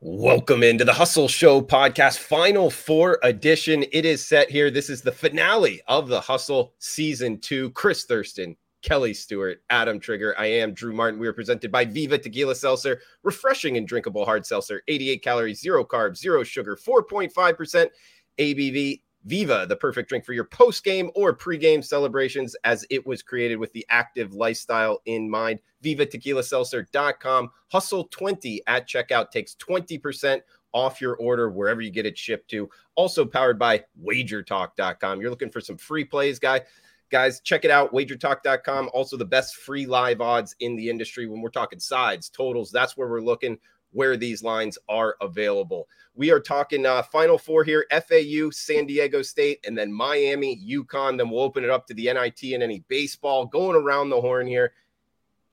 Welcome into the Hustle Show podcast, Final Four edition. It is set here. This is the finale of the Hustle season two. Chris Thurston, Kelly Stewart, Adam Trigger. I am Drew Martin. We are presented by Viva Tequila Seltzer, refreshing and drinkable hard seltzer, 88 calories, zero carbs, zero sugar, 4.5% ABV. Viva, the perfect drink for your post game or pre game celebrations, as it was created with the active lifestyle in mind. VivaTequilaSeltzer.com. Hustle 20 at checkout takes 20% off your order wherever you get it shipped to. Also powered by WagerTalk.com. You're looking for some free plays, guy. Guys, check it out. WagerTalk.com. Also, the best free live odds in the industry when we're talking sides, totals. That's where we're looking where these lines are available. We are talking uh, Final Four here FAU, San Diego State, and then Miami, UConn. Then we'll open it up to the NIT and any baseball going around the horn here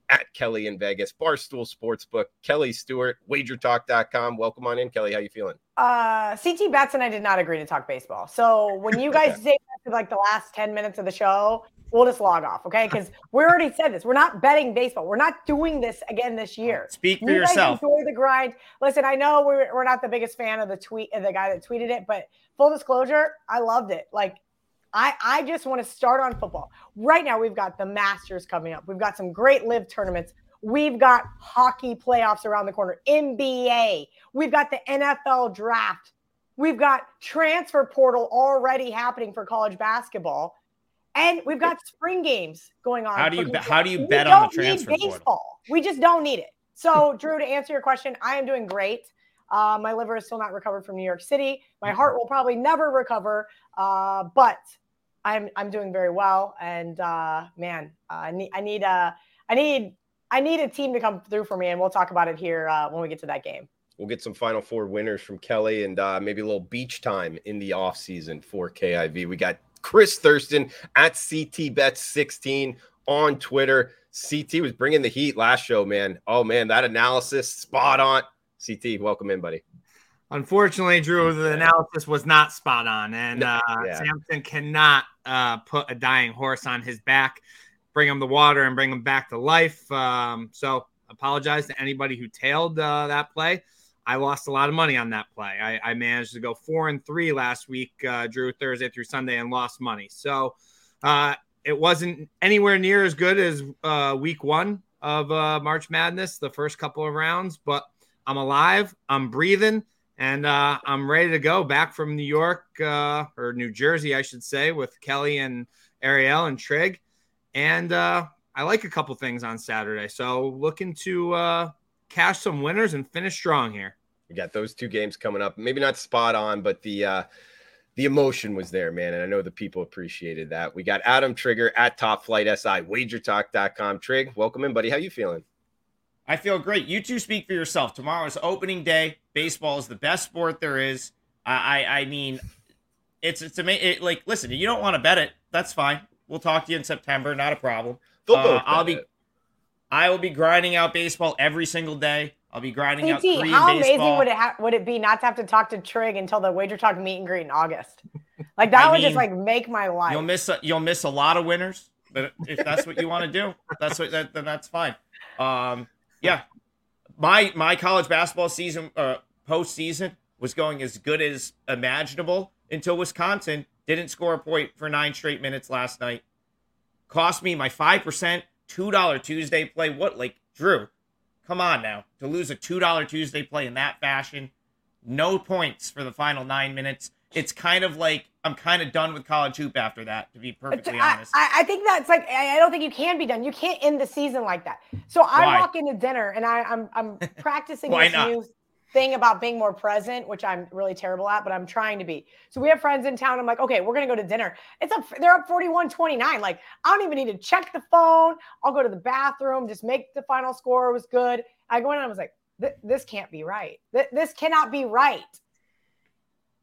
at Kelly in Vegas, Barstool Sportsbook, Kelly Stewart, wagertalk.com. Welcome on in, Kelly. How you feeling? Uh, CT Bets and I did not agree to talk baseball. So when you guys say like the last 10 minutes of the show, we'll just log off, okay? Because we already said this. We're not betting baseball. We're not doing this again this year. Speak for you yourself. enjoy the grind. Listen, I know we're, we're not the biggest fan of the tweet of the guy that tweeted it, but full disclosure, I loved it. Like, I, I just want to start on football. Right now, we've got the Masters coming up. We've got some great live tournaments. We've got hockey playoffs around the corner, NBA. We've got the NFL draft. We've got transfer portal already happening for college basketball. And we've got spring games going on. How do you how do you bet on the transfer baseball. Portal? We just don't need it. So, Drew, to answer your question, I am doing great. Uh, my liver is still not recovered from New York City. My mm-hmm. heart will probably never recover, uh, but I'm I'm doing very well. And uh, man, uh, I need I need a I need I need a team to come through for me, and we'll talk about it here uh, when we get to that game. We'll get some Final Four winners from Kelly, and uh, maybe a little beach time in the off season for KIV. We got Chris Thurston at CTBets16 on Twitter. CT was bringing the heat last show, man. Oh, man, that analysis spot on. CT, welcome in, buddy. Unfortunately, Drew, the analysis was not spot on, and uh, yeah. Sampson cannot uh, put a dying horse on his back, bring him the water, and bring him back to life. Um, so, apologize to anybody who tailed uh, that play. I lost a lot of money on that play. I, I managed to go four and three last week, uh, Drew, Thursday through Sunday, and lost money. So uh, it wasn't anywhere near as good as uh, week one of uh, March Madness, the first couple of rounds, but I'm alive, I'm breathing, and uh, I'm ready to go back from New York uh, or New Jersey, I should say, with Kelly and Ariel and Trig. And I like a couple things on Saturday. So looking to cash some winners and finish strong here. We got those two games coming up. Maybe not spot on, but the uh the emotion was there, man. And I know the people appreciated that. We got Adam Trigger at Top Flight SI, wagertalk.com. Trig, welcome in, buddy. How you feeling? I feel great. You two speak for yourself. Tomorrow is opening day. Baseball is the best sport there is. I I, I mean, it's it's amazing. It, like, listen, you don't want to bet it. That's fine. We'll talk to you in September. Not a problem. Uh, I'll be. It. I will be grinding out baseball every single day. I'll be grinding out Korean how baseball. amazing would it ha- would it be not to have to talk to Trig until the Wager Talk meet and greet in August? Like that I would mean, just like make my life. You'll miss a, you'll miss a lot of winners, but if that's what you want to do, that's what that, then that's fine. Um, yeah, my my college basketball season uh, postseason was going as good as imaginable until Wisconsin didn't score a point for nine straight minutes last night. Cost me my five percent $2 Tuesday play. What, like, Drew, come on now. To lose a $2 Tuesday play in that fashion, no points for the final nine minutes. It's kind of like I'm kind of done with college hoop after that, to be perfectly honest. I, I think that's like I don't think you can be done. You can't end the season like that. So I Why? walk into dinner and I, I'm I'm practicing this not? new thing about being more present, which I'm really terrible at, but I'm trying to be. So we have friends in town. I'm like, okay, we're gonna go to dinner. It's up, they're up 41 29. Like, I don't even need to check the phone. I'll go to the bathroom, just make the final score it was good. I go in and I was like, this can't be right. this cannot be right.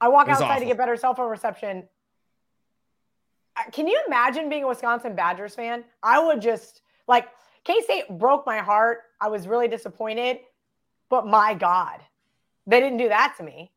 I walk outside awful. to get better cell phone reception. Can you imagine being a Wisconsin Badgers fan? I would just like K State broke my heart. I was really disappointed, but my God, they didn't do that to me.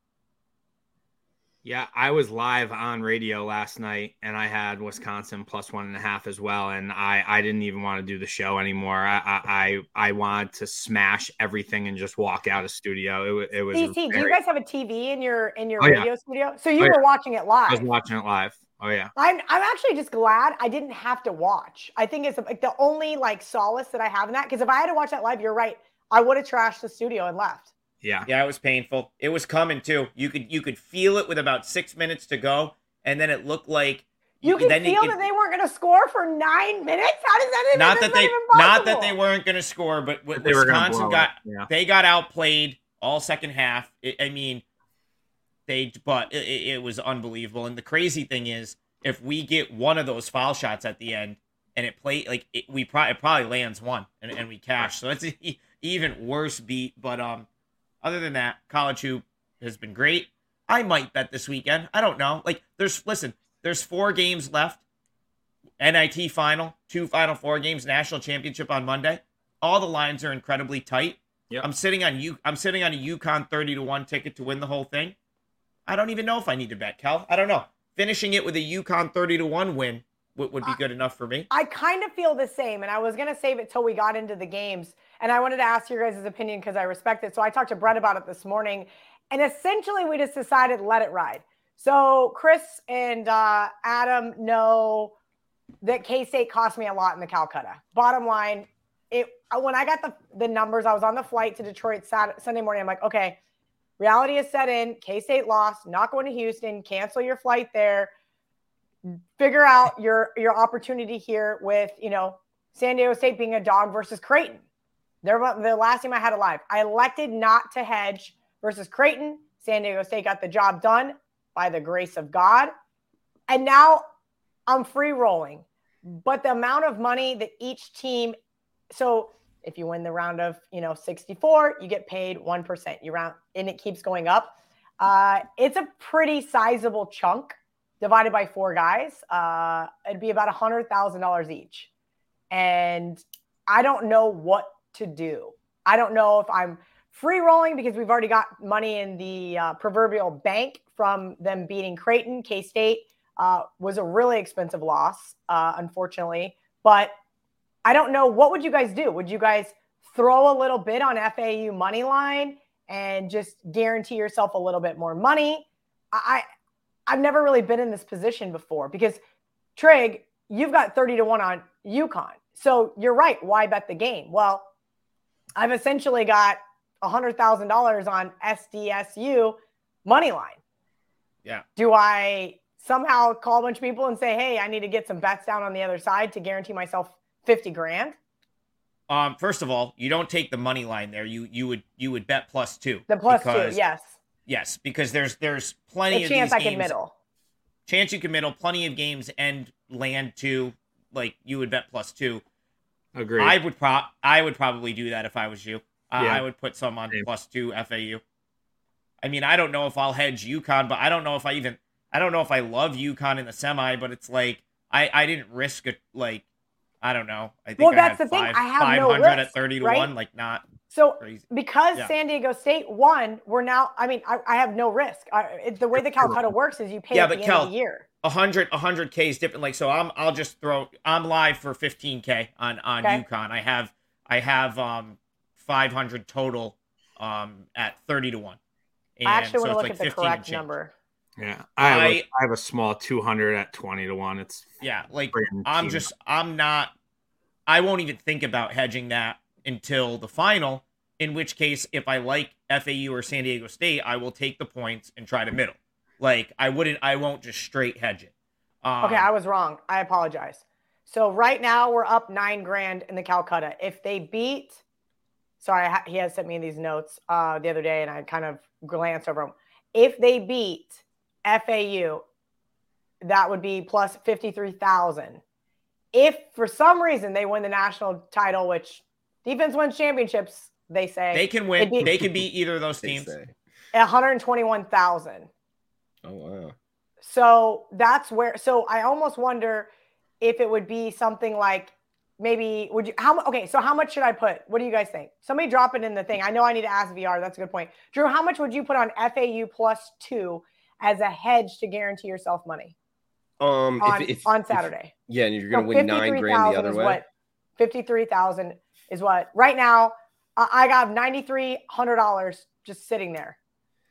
Yeah, I was live on radio last night, and I had Wisconsin plus one and a half as well. And I, I didn't even want to do the show anymore. I, I, I wanted to smash everything and just walk out of studio. It, it was. DC, very... do you guys have a TV in your in your oh, radio yeah. studio? So you oh, were yeah. watching it live. I was watching it live. Oh yeah. I'm I'm actually just glad I didn't have to watch. I think it's like the only like solace that I have in that because if I had to watch that live, you're right, I would have trashed the studio and left. Yeah. Yeah, it was painful. It was coming too. You could you could feel it with about six minutes to go, and then it looked like you could feel it, that they weren't going to score for nine minutes. How does that even? Not that they not that they weren't going to score, but, but Wisconsin got yeah. they got outplayed all second half. It, I mean, they but it, it, was unbelievable. And the crazy thing is, if we get one of those foul shots at the end and it play like it, we probably it probably lands one and, and we cash. So it's even worse beat. But um, other than that, college hoop has been great. I might bet this weekend. I don't know. Like, there's listen, there's four games left. NIT final, two final four games, national championship on Monday. All the lines are incredibly tight. Yep. I'm sitting on you. I'm sitting on a UConn 30 to one ticket to win the whole thing. I don't even know if I need to bet, Cal. I don't know. Finishing it with a UConn 30 to one win would, would be good enough for me. I kind of feel the same, and I was gonna save it till we got into the games. And I wanted to ask your guys' opinion because I respect it. So I talked to Brett about it this morning. And essentially, we just decided let it ride. So Chris and uh, Adam know that K State cost me a lot in the Calcutta. Bottom line, it uh, when I got the the numbers, I was on the flight to Detroit Saturday, Sunday morning. I'm like, okay, reality is set in. K State lost. Not going to Houston. Cancel your flight there. Figure out your your opportunity here with you know San Diego State being a dog versus Creighton. They're the last team I had alive. I elected not to hedge versus Creighton. San Diego State got the job done by the grace of God. And now I'm free rolling. But the amount of money that each team, so if you win the round of, you know, 64, you get paid 1%. You round and it keeps going up. Uh, it's a pretty sizable chunk divided by four guys. Uh, it'd be about a hundred thousand dollars each. And I don't know what to do. I don't know if I'm free rolling because we've already got money in the uh, proverbial bank from them beating Creighton. K State uh, was a really expensive loss, uh, unfortunately. But I don't know. What would you guys do? Would you guys throw a little bit on FAU money line and just guarantee yourself a little bit more money? I, I've never really been in this position before because Trig, you've got 30 to 1 on UConn. So you're right. Why bet the game? Well, I've essentially got $100,000 on SDSU money line. Yeah. Do I somehow call a bunch of people and say, hey, I need to get some bets down on the other side to guarantee myself 50 grand? Um, first of all, you don't take the money line there. You you would you would bet plus two. The plus because, two, yes. Yes, because there's there's plenty a of chance I games, can middle. Chance you can middle, plenty of games and land two, like you would bet plus two. Agree. I would pro I would probably do that if I was you. Uh, yeah. I would put some on Same. plus two FAU. I mean, I don't know if I'll hedge UConn, but I don't know if I even I don't know if I love UConn in the semi, but it's like I I didn't risk it like I don't know. I think well, I that's the five, thing. I have 500 no risk, at 30 to right? 1, like not so crazy. because yeah. San Diego State won, we're now. I mean, I, I have no risk. I, it, the way the Calcutta works is you pay yeah, at the end Cal, of the year. 100 100 k is different. Like so i'm i'll just throw i'm live for 15k on on okay. UConn. I have i have um 500 total um at 30 to 1 and i actually so want to look like at the correct number. Yeah I have, I, a, I have a small 200 at 20 to 1 it's yeah like i'm just i'm not i won't even think about hedging that until the final in which case if i like fau or san diego state i will take the points and try to middle like I wouldn't, I won't just straight hedge it. Um, okay, I was wrong. I apologize. So right now we're up nine grand in the Calcutta. If they beat, sorry, he has sent me these notes uh, the other day, and I kind of glanced over them. If they beat FAU, that would be plus fifty three thousand. If for some reason they win the national title, which defense wins championships, they say they can win. Be, they can beat either of those teams. One hundred twenty one thousand. Oh wow. So that's where so I almost wonder if it would be something like maybe would you how okay so how much should i put what do you guys think somebody drop it in the thing i know i need to ask vr that's a good point drew how much would you put on fau plus two as a hedge to guarantee yourself money? Um, on, if, if, on Saturday. If, yeah, and you're going to so win nine grand the other way. What, Fifty-three thousand is what right now. I got ninety-three hundred dollars just sitting there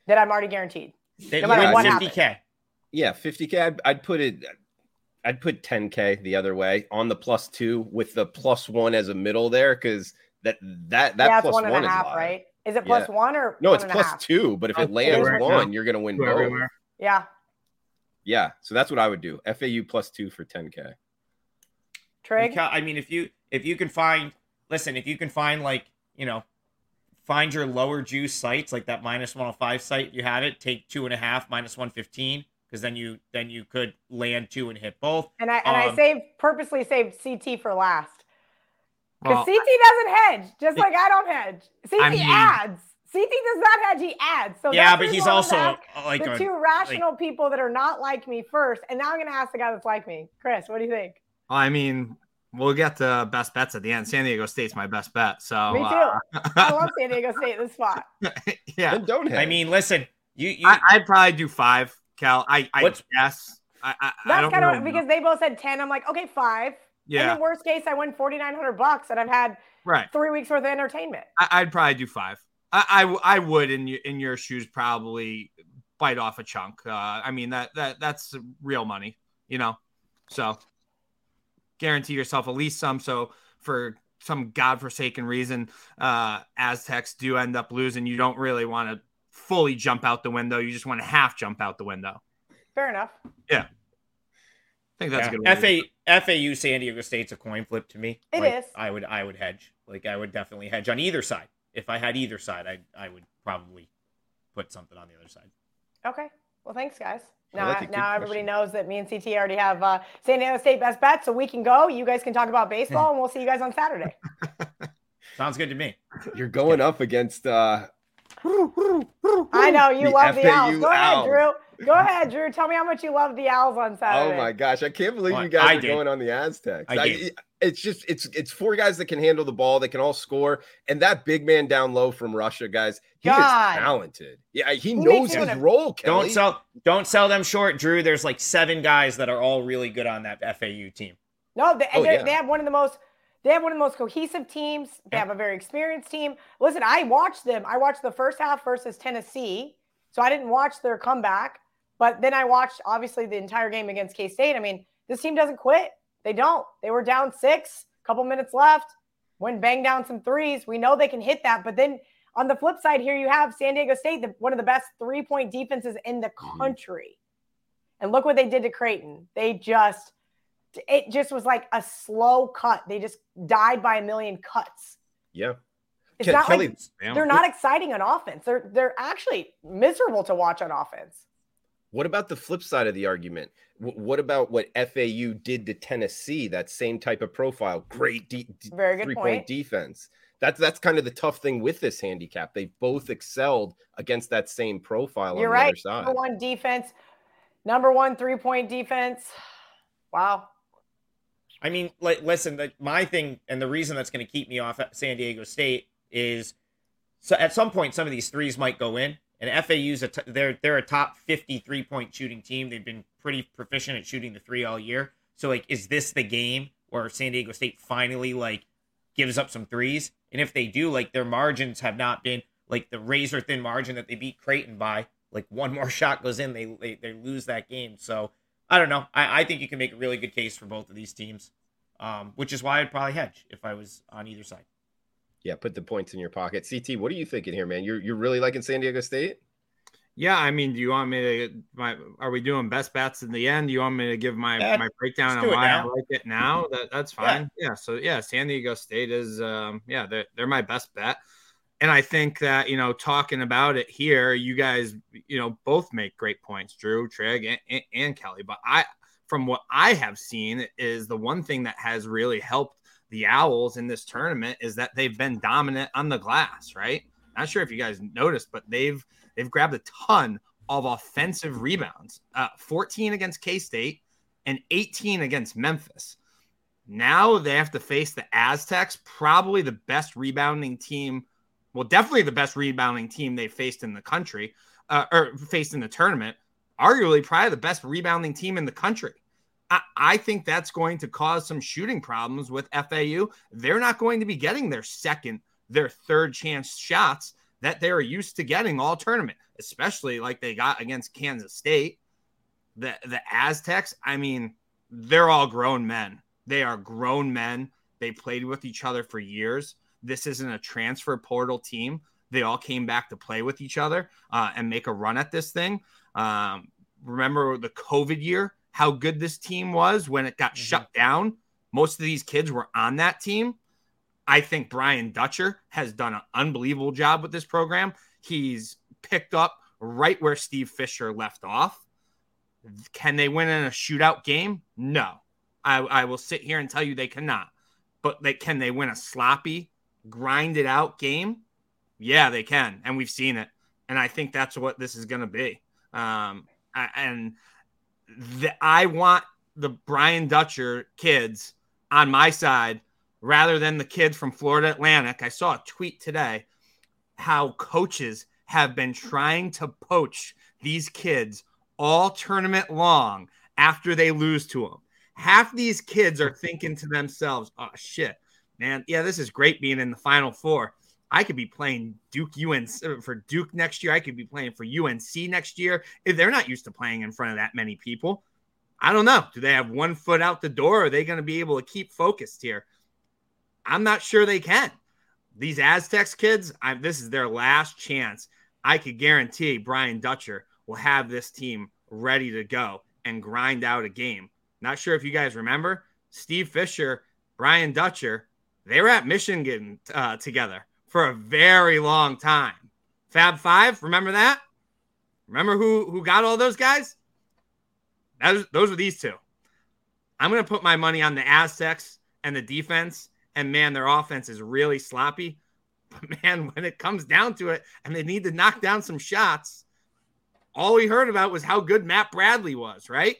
that I'm already guaranteed. No matter what 50k. Happens. Yeah, 50k. I'd, I'd put it. I'd put 10k the other way on the plus two with the plus one as a middle there because that that that yeah, plus one, and a half, right? Is it plus yeah. one or no? One it's plus two, but if it lands right one, now. you're gonna win both. Yeah. Yeah, so that's what I would do. FAU plus two for 10k. Trig. I mean, if you if you can find, listen, if you can find like you know, find your lower juice sites like that minus 105 site you had it, take two and a half minus 115 because then you then you could land two and hit both. And I and um, I saved purposely saved CT for last because well, CT doesn't hedge, just like I don't hedge. CT I mean, adds. CT does not hedge; he adds. So yeah, but he's also uh, like the a, two rational like, people that are not like me first. And now I'm going to ask the guy that's like me, Chris. What do you think? I mean, we'll get to best bets at the end. San Diego State's my best bet. So me too. Uh, I love San Diego State in this spot. yeah, then don't hedge. I mean, listen, you, you I, would probably do five, Cal. I, I guess. I, I, that's kind of because they both said ten. I'm like, okay, five. Yeah. In the worst case, I win forty nine hundred bucks, and I've had right three weeks worth of entertainment. I, would probably do five. I, I, I would in your in your shoes probably bite off a chunk. Uh, I mean that that that's real money, you know. So guarantee yourself at least some. So for some godforsaken reason, uh, Aztecs do end up losing. You don't really want to fully jump out the window. You just want to half jump out the window. Fair enough. Yeah. I think that's yeah. good. FA, FAU San Diego State's a coin flip to me. It like, is. I would I would hedge. Like I would definitely hedge on either side if I had either side, I I would probably put something on the other side. Okay. Well, thanks, guys. Now, now everybody knows that me and CT already have uh, San Diego State best bet, so we can go. You guys can talk about baseball, and we'll see you guys on Saturday. Sounds good to me. You're going up against. uh I know you the love FAU the Owls. Go ahead, Drew. Go ahead, Drew. Tell me how much you love the Owls on Saturday. Oh my gosh, I can't believe well, you guys I are did. going on the Aztecs. I, I it's just it's it's four guys that can handle the ball, they can all score, and that big man down low from Russia, guys, he God. is talented. Yeah, he Who knows his role. Kelly. Don't sell don't sell them short, Drew. There's like seven guys that are all really good on that FAU team. No, they, oh, yeah. they have one of the most they have one of the most cohesive teams. They have a very experienced team. Listen, I watched them. I watched the first half versus Tennessee, so I didn't watch their comeback. But then I watched obviously the entire game against K State. I mean, this team doesn't quit. They don't. They were down six, couple minutes left, went bang down some threes. We know they can hit that. But then on the flip side, here you have San Diego State, the, one of the best three point defenses in the mm-hmm. country. Mm-hmm. And look what they did to Creighton. They just, it just was like a slow cut. They just died by a million cuts. Yeah. It's Ke- not Kelly, like they're not exciting on offense. They're they're actually miserable to watch on offense. What about the flip side of the argument? W- what about what FAU did to Tennessee? That same type of profile, great de- very good three point. point defense. That's that's kind of the tough thing with this handicap. They both excelled against that same profile. On the other side. You're right. Number one defense, number one three point defense. Wow. I mean, like, listen, the, my thing and the reason that's going to keep me off at San Diego State is so at some point some of these threes might go in and FAU's a t- they're they're a top 53 point shooting team. They've been pretty proficient at shooting the three all year. So like, is this the game where San Diego State finally like gives up some threes? And if they do, like their margins have not been like the razor thin margin that they beat Creighton by. Like one more shot goes in, they they, they lose that game. So I don't know. I, I think you can make a really good case for both of these teams, um, which is why I'd probably hedge if I was on either side. Yeah, put the points in your pocket. CT, what are you thinking here, man? You're you're really liking San Diego State? Yeah, I mean, do you want me to? My, are we doing best bets in the end? Do you want me to give my my breakdown on why I like it now? That that's fine. Yeah. yeah. So yeah, San Diego State is um yeah they're they're my best bet, and I think that you know talking about it here, you guys you know both make great points, Drew, Trig, and, and, and Kelly. But I, from what I have seen, is the one thing that has really helped the Owls in this tournament is that they've been dominant on the glass, right? Not sure if you guys noticed, but they've they've grabbed a ton of offensive rebounds. Uh, 14 against K State and 18 against Memphis. Now they have to face the Aztecs, probably the best rebounding team. Well, definitely the best rebounding team they faced in the country uh, or faced in the tournament. arguably probably the best rebounding team in the country. I, think that's going to cause some shooting problems with FAU. They're not going to be getting their second, their third chance shots that they're used to getting all tournament, especially like they got against Kansas State. The the Aztecs, I mean, they're all grown men. They are grown men. They played with each other for years. This isn't a transfer portal team. They all came back to play with each other uh, and make a run at this thing. Um, remember the COVID year, how good this team was when it got mm-hmm. shut down? Most of these kids were on that team. I think Brian Dutcher has done an unbelievable job with this program. He's picked up right where Steve Fisher left off. Can they win in a shootout game? No. I, I will sit here and tell you they cannot. But they can they win a sloppy, grinded out game? Yeah, they can. And we've seen it. And I think that's what this is going to be. Um, and the, I want the Brian Dutcher kids on my side rather than the kids from Florida Atlantic. I saw a tweet today how coaches have been trying to poach these kids all tournament long after they lose to them. Half these kids are thinking to themselves, oh, shit, man, yeah, this is great being in the final four. I could be playing Duke UNC uh, for Duke next year. I could be playing for UNC next year. If they're not used to playing in front of that many people, I don't know. Do they have one foot out the door? Are they going to be able to keep focused here? I'm not sure they can. These Aztecs kids, I, this is their last chance. I could guarantee Brian Dutcher will have this team ready to go and grind out a game. Not sure if you guys remember Steve Fisher, Brian Dutcher, they were at Michigan uh, together for a very long time. Fab Five, remember that? Remember who who got all those guys? Was, those were these two. I'm to put my money on the Aztecs and the defense. And man, their offense is really sloppy. But man, when it comes down to it and they need to knock down some shots, all we heard about was how good Matt Bradley was, right?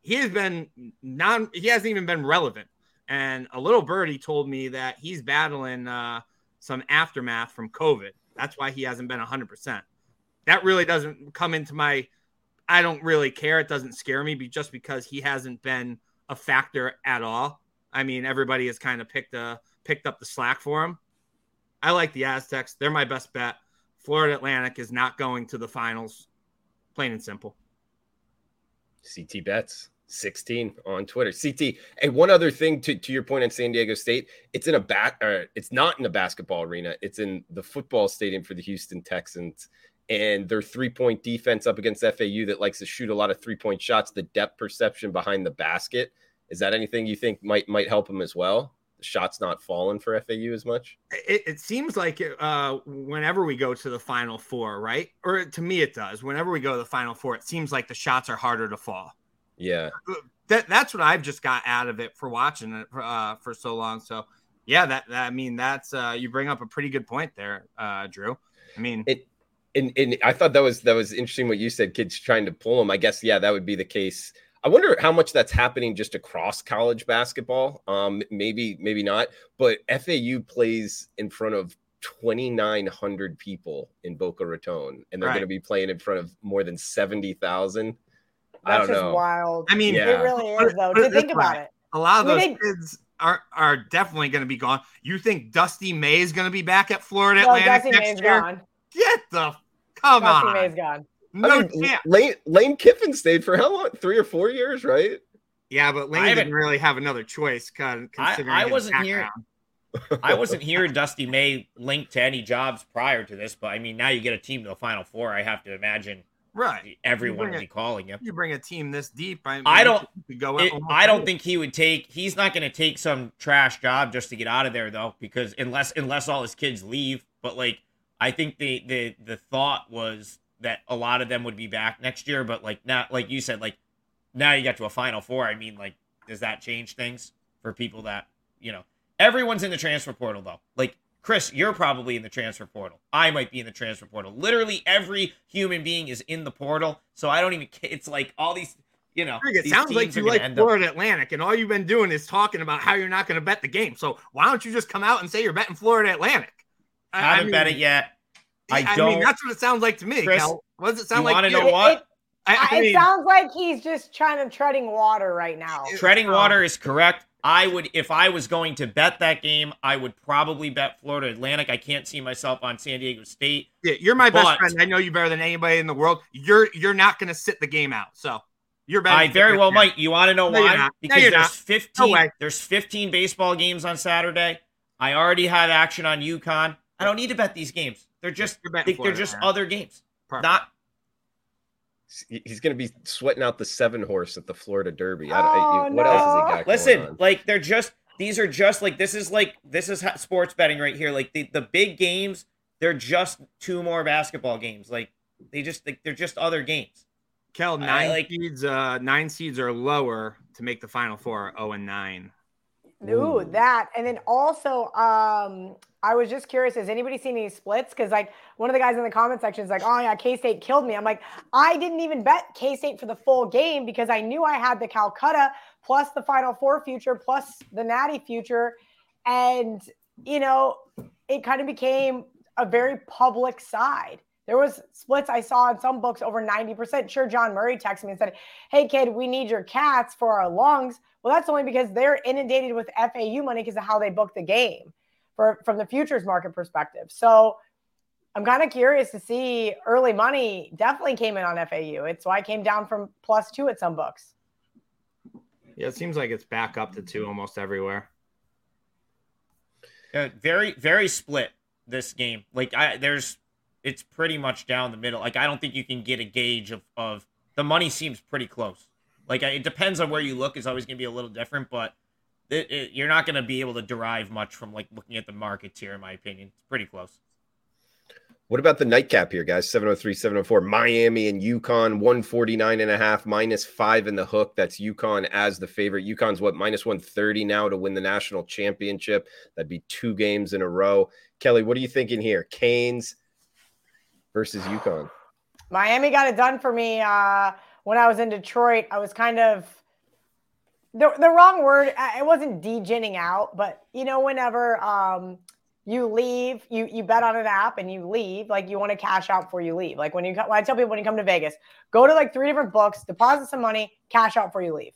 He has been non, he hasn't even been relevant. And a little birdie told me that he's battling uh, some aftermath from COVID. That's why he hasn't been 100%. That really doesn't come into my, I don't really care. It doesn't scare me just because he hasn't been a factor at all. I mean, everybody has kind of picked a picked up the slack for him. I like the Aztecs. They're my best bet. Florida Atlantic is not going to the finals. Plain and simple. CT bets. 16 on Twitter. CT. Hey, one other thing to, to your point on San Diego State, it's in a bat or it's not in a basketball arena, it's in the football stadium for the Houston Texans. And their three point defense up against FAU that likes to shoot a lot of three point shots, the depth perception behind the basket. Is that anything you think might might help them as well? The shots not falling for FAU as much. It, it seems like uh, whenever we go to the Final Four, right? Or to me, it does. Whenever we go to the Final Four, it seems like the shots are harder to fall yeah. That that's what I've just got out of it for watching it uh, for so long. So yeah, that, that I mean that's uh, you bring up a pretty good point there, uh, Drew. I mean it. And, and I thought that was that was interesting what you said. Kids trying to pull them. I guess yeah, that would be the case. I wonder how much that's happening just across college basketball. Um, maybe maybe not. But FAU plays in front of 2,900 people in Boca Raton, and they're right. going to be playing in front of more than 70,000 that's just know. wild. I mean, yeah. it really is though. to think about it. A lot of those think, kids are are definitely going to be gone. You think Dusty May is going to be back at Florida no, Atlantic Dusty next May's year? Gone. Get the come Dusty on. May's gone. No I mean, chance. Lane, Lane Kiffin stayed for how long? Three or four years, right? Yeah, but Lane didn't really have another choice. Considering I, I wasn't here. I wasn't hearing Dusty May linked to any jobs prior to this, but I mean, now you get a team to the Final Four. I have to imagine Right. Everyone will be calling him. You bring a team this deep. I, I don't go. It, I don't think he would take. He's not going to take some trash job just to get out of there, though, because unless unless all his kids leave. But like, I think the the the thought was that a lot of them would be back next year. But like now, like you said, like now you got to a Final Four. I mean, like, does that change things for people that you know? Everyone's in the transfer portal though. Like Chris, you're probably in the transfer portal. I might be in the transfer portal. Literally every human being is in the portal. So I don't even. It's like all these. You know, it sounds like you like Florida up. Atlantic, and all you've been doing is talking about how you're not going to bet the game. So why don't you just come out and say you're betting Florida Atlantic? I, haven't I mean, bet it yet. I, I don't. mean, that's what it sounds like to me. Chris, Cal. What does it sound like? you like? Want to know what? I, I mean, it sounds like he's just trying to treading water right now. Treading water is correct. I would, if I was going to bet that game, I would probably bet Florida Atlantic. I can't see myself on San Diego State. Yeah, you're my best friend. I know you better than anybody in the world. You're you're not going to sit the game out. So you're better. I very well might. You want to know no, why? Because no, there's not. 15. No there's 15 baseball games on Saturday. I already have action on UConn. I don't need to bet these games. They're just they, are just man. other games. Perfect. Not he's going to be sweating out the seven horse at the Florida Derby. Oh, what no. else has he got? Listen, like they're just these are just like this is like this is sports betting right here. Like the the big games, they're just two more basketball games. Like they just like they're just other games. Kel, nine like, seeds, uh, nine seeds are lower to make the final four. Oh and nine. Ooh, that. And then also, um, I was just curious, has anybody seen any splits? Because like one of the guys in the comment section is like, oh yeah, K-State killed me. I'm like, I didn't even bet K-State for the full game because I knew I had the Calcutta plus the Final Four future plus the Natty future. And, you know, it kind of became a very public side. There was splits I saw in some books over 90%. Sure, John Murray texted me and said, Hey kid, we need your cats for our lungs. Well, that's only because they're inundated with FAU money because of how they book the game for from the futures market perspective. So I'm kind of curious to see early money definitely came in on FAU. It's why I came down from plus two at some books. Yeah, it seems like it's back up to two almost everywhere. Uh, very, very split this game. Like I there's it's pretty much down the middle. Like I don't think you can get a gauge of, of the money seems pretty close. Like it depends on where you look. It's always going to be a little different, but it, it, you're not going to be able to derive much from like looking at the markets here. In my opinion, it's pretty close. What about the nightcap here, guys? 703, 704. Miami and UConn, 149 and a half, minus five in the hook. That's UConn as the favorite. UConn's what, minus 130 now to win the national championship. That'd be two games in a row. Kelly, what are you thinking here? Canes versus UConn. Miami got it done for me. Uh, when I was in Detroit, I was kind of the, the wrong word. It wasn't degenning out, but you know, whenever um, you leave, you you bet on an app and you leave, like you want to cash out before you leave. Like when you when I tell people when you come to Vegas, go to like three different books, deposit some money, cash out before you leave.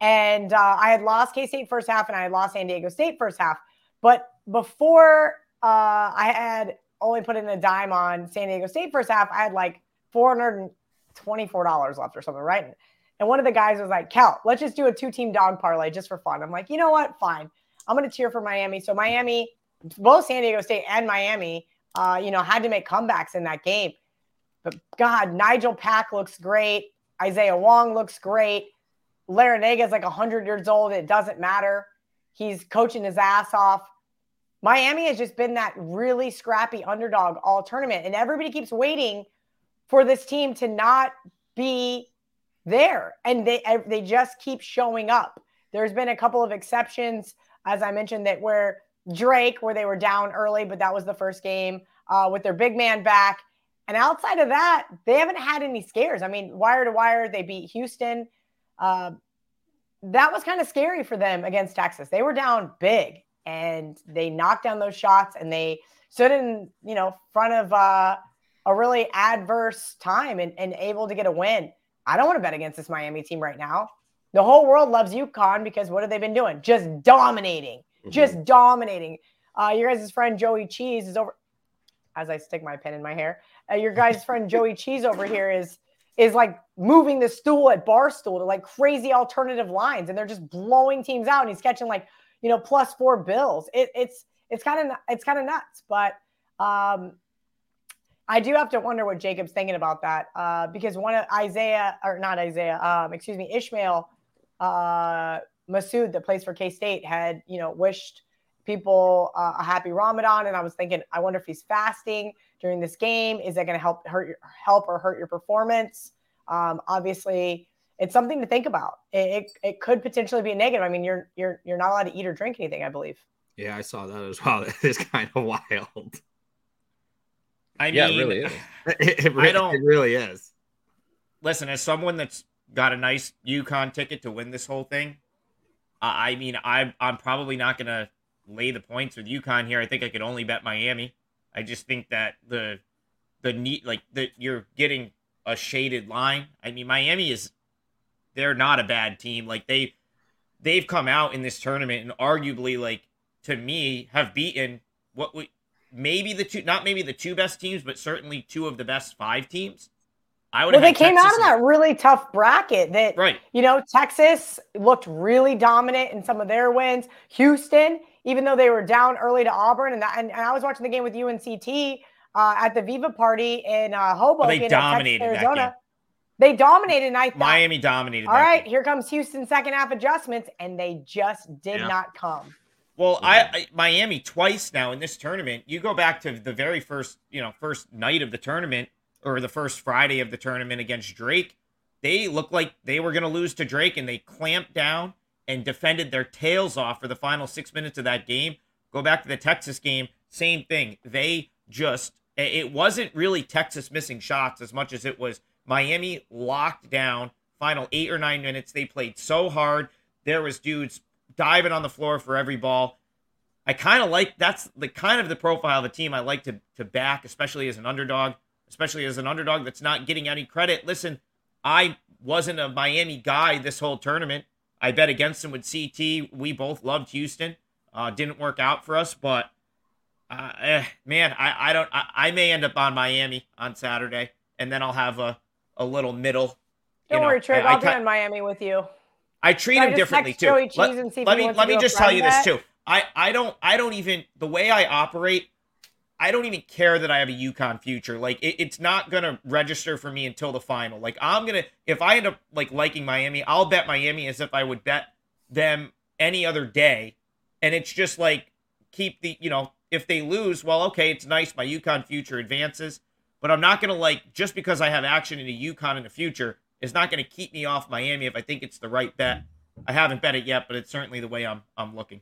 And uh, I had lost K State first half and I had lost San Diego State first half, but before uh, I had only put in a dime on San Diego State first half, I had like 400 $24 left or something, right? And one of the guys was like, Cal, let's just do a two team dog parlay just for fun. I'm like, you know what? Fine. I'm going to cheer for Miami. So Miami, both San Diego State and Miami, uh, you know, had to make comebacks in that game. But God, Nigel Pack looks great. Isaiah Wong looks great. Larrañaga is like 100 years old. It doesn't matter. He's coaching his ass off. Miami has just been that really scrappy underdog all tournament. And everybody keeps waiting – for this team to not be there and they they just keep showing up. There's been a couple of exceptions as I mentioned that where Drake where they were down early but that was the first game uh, with their big man back and outside of that they haven't had any scares. I mean wire to wire they beat Houston. Uh, that was kind of scary for them against Texas. They were down big and they knocked down those shots and they stood in, you know, front of uh, a really adverse time and, and able to get a win. I don't want to bet against this Miami team right now. The whole world loves UConn because what have they been doing? Just dominating, mm-hmm. just dominating. Uh, your guys' friend Joey Cheese is over. As I stick my pen in my hair, uh, your guys' friend Joey Cheese over here is is like moving the stool at Barstool to like crazy alternative lines, and they're just blowing teams out. And he's catching like you know plus four bills. It, it's it's kind of it's kind of nuts, but um, I do have to wonder what Jacob's thinking about that uh, because one of Isaiah or not Isaiah, um, excuse me, Ishmael uh, Massoud that plays for K State had you know wished people uh, a happy Ramadan, and I was thinking, I wonder if he's fasting during this game. Is that going to help hurt your, help or hurt your performance? Um, obviously, it's something to think about. It, it, it could potentially be a negative. I mean, you're you're you're not allowed to eat or drink anything, I believe. Yeah, I saw that as well. It's kind of wild. I yeah, mean, it really is. It, it, I don't, it really is. Listen, as someone that's got a nice UConn ticket to win this whole thing, I mean, I'm I'm probably not gonna lay the points with UConn here. I think I could only bet Miami. I just think that the the neat like that you're getting a shaded line. I mean, Miami is they're not a bad team. Like they they've come out in this tournament and arguably like to me have beaten what we maybe the two not maybe the two best teams, but certainly two of the best five teams. I would. Well, they came Texas out of that really tough bracket. That right. You know, Texas looked really dominant in some of their wins. Houston, even though they were down early to Auburn, and that, and, and I was watching the game with UNCT uh, at the Viva party in uh, Hoboken, oh, they dominated Texas, Arizona. They dominated, and I thought Miami dominated. All right, game. here comes Houston second half adjustments, and they just did yeah. not come. Well, I, I, Miami twice now in this tournament. You go back to the very first, you know, first night of the tournament or the first Friday of the tournament against Drake. They looked like they were going to lose to Drake, and they clamped down and defended their tails off for the final six minutes of that game. Go back to the Texas game, same thing. They just it wasn't really Texas missing shots as much as it was Miami locked down. Final eight or nine minutes, they played so hard. There was dudes diving on the floor for every ball. I kind of like that's the kind of the profile of the team I like to to back, especially as an underdog, especially as an underdog that's not getting any credit. Listen, I wasn't a Miami guy this whole tournament. I bet against them with CT. We both loved Houston. Uh, didn't work out for us, but uh, eh, man, I, I don't. I, I, may end up on Miami on Saturday, and then I'll have a, a little middle. Don't worry, Trey. I'll be on Miami with you. I treat him differently too. Let, let me let me just tell you this too. I I don't I don't even the way I operate. I don't even care that I have a UConn future. Like it, it's not gonna register for me until the final. Like I'm gonna if I end up like liking Miami, I'll bet Miami as if I would bet them any other day. And it's just like keep the you know if they lose, well, okay, it's nice. My UConn future advances, but I'm not going to like just because I have action in a UConn in the future is not going to keep me off Miami if I think it's the right bet. I haven't bet it yet, but it's certainly the way I'm I'm looking.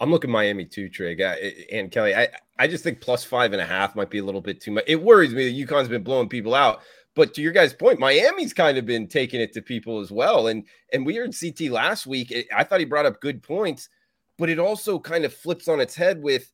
I'm looking Miami too, Trig and Kelly. I I just think plus five and a half might be a little bit too much. It worries me that UConn's been blowing people out. But to your guys' point, Miami's kind of been taking it to people as well. And and we heard CT last week. I thought he brought up good points, but it also kind of flips on its head with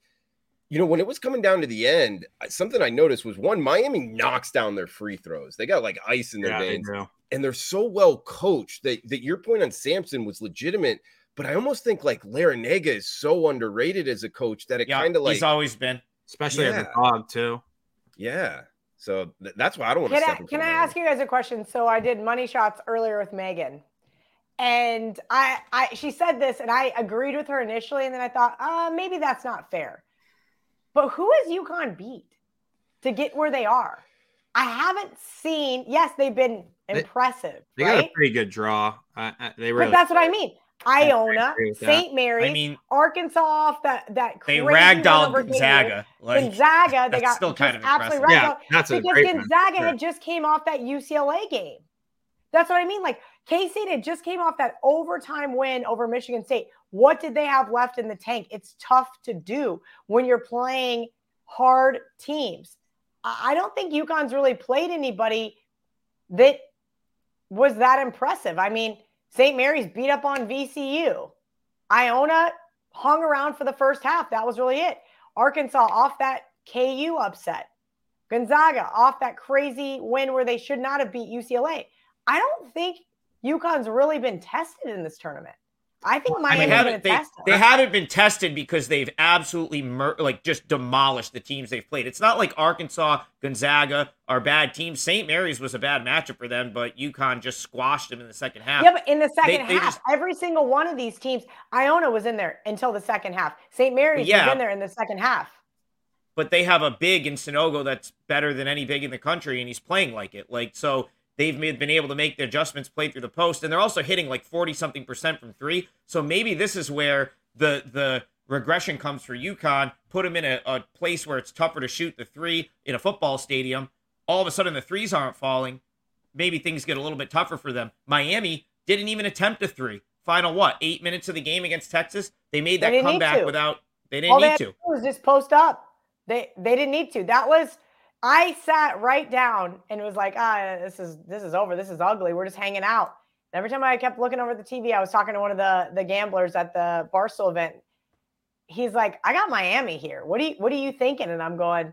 you know, when it was coming down to the end, something I noticed was one, Miami knocks down their free throws. They got like ice in their yeah, veins. And they're so well coached that, that your point on Sampson was legitimate. But I almost think like Larrañaga is so underrated as a coach that it yeah, kind of like he's always been, especially yeah. as a dog too. Yeah. So th- that's why I don't want to. Can I, can I ask you guys a question? So I did money shots earlier with Megan, and I, I she said this, and I agreed with her initially, and then I thought, uh, maybe that's not fair. But who has UConn beat to get where they are? I haven't seen. Yes, they've been impressive. They, they right? got a pretty good draw. Uh, they really. But that's what I mean. Iona, St. Mary's, I mean, Arkansas off that that they ragdolled Gonzaga. Like, Gonzaga, they got still kind of absolutely Yeah, that's because Gonzaga had just came off that UCLA game. That's what I mean. Like K State had just came off that overtime win over Michigan State. What did they have left in the tank? It's tough to do when you're playing hard teams. I don't think UConn's really played anybody that was that impressive. I mean, St. Mary's beat up on VCU. Iona hung around for the first half. That was really it. Arkansas off that KU upset. Gonzaga off that crazy win where they should not have beat UCLA. I don't think UConn's really been tested in this tournament. I think Miami I haven't, they, they, haven't been tested because they've absolutely mur- like just demolished the teams they've played. It's not like Arkansas, Gonzaga are bad teams. St. Mary's was a bad matchup for them, but UConn just squashed them in the second half. Yeah, but in the second they, half, just, every single one of these teams, Iona was in there until the second half. St. Mary's yeah, was in there in the second half. But they have a big in Sanogo that's better than any big in the country, and he's playing like it. Like so they've made, been able to make the adjustments play through the post and they're also hitting like 40 something percent from three. So maybe this is where the the regression comes for UConn. Put them in a, a place where it's tougher to shoot the three in a football stadium. All of a sudden the threes aren't falling. Maybe things get a little bit tougher for them. Miami didn't even attempt a three. Final what eight minutes of the game against texas? They made that they comeback without they didn't all need to. was just post up. They they didn't need to. That was I sat right down and was like, ah, this is this is over. This is ugly. We're just hanging out. And every time I kept looking over the TV, I was talking to one of the the gamblers at the Barstool event. He's like, I got Miami here. What do you what are you thinking? And I'm going,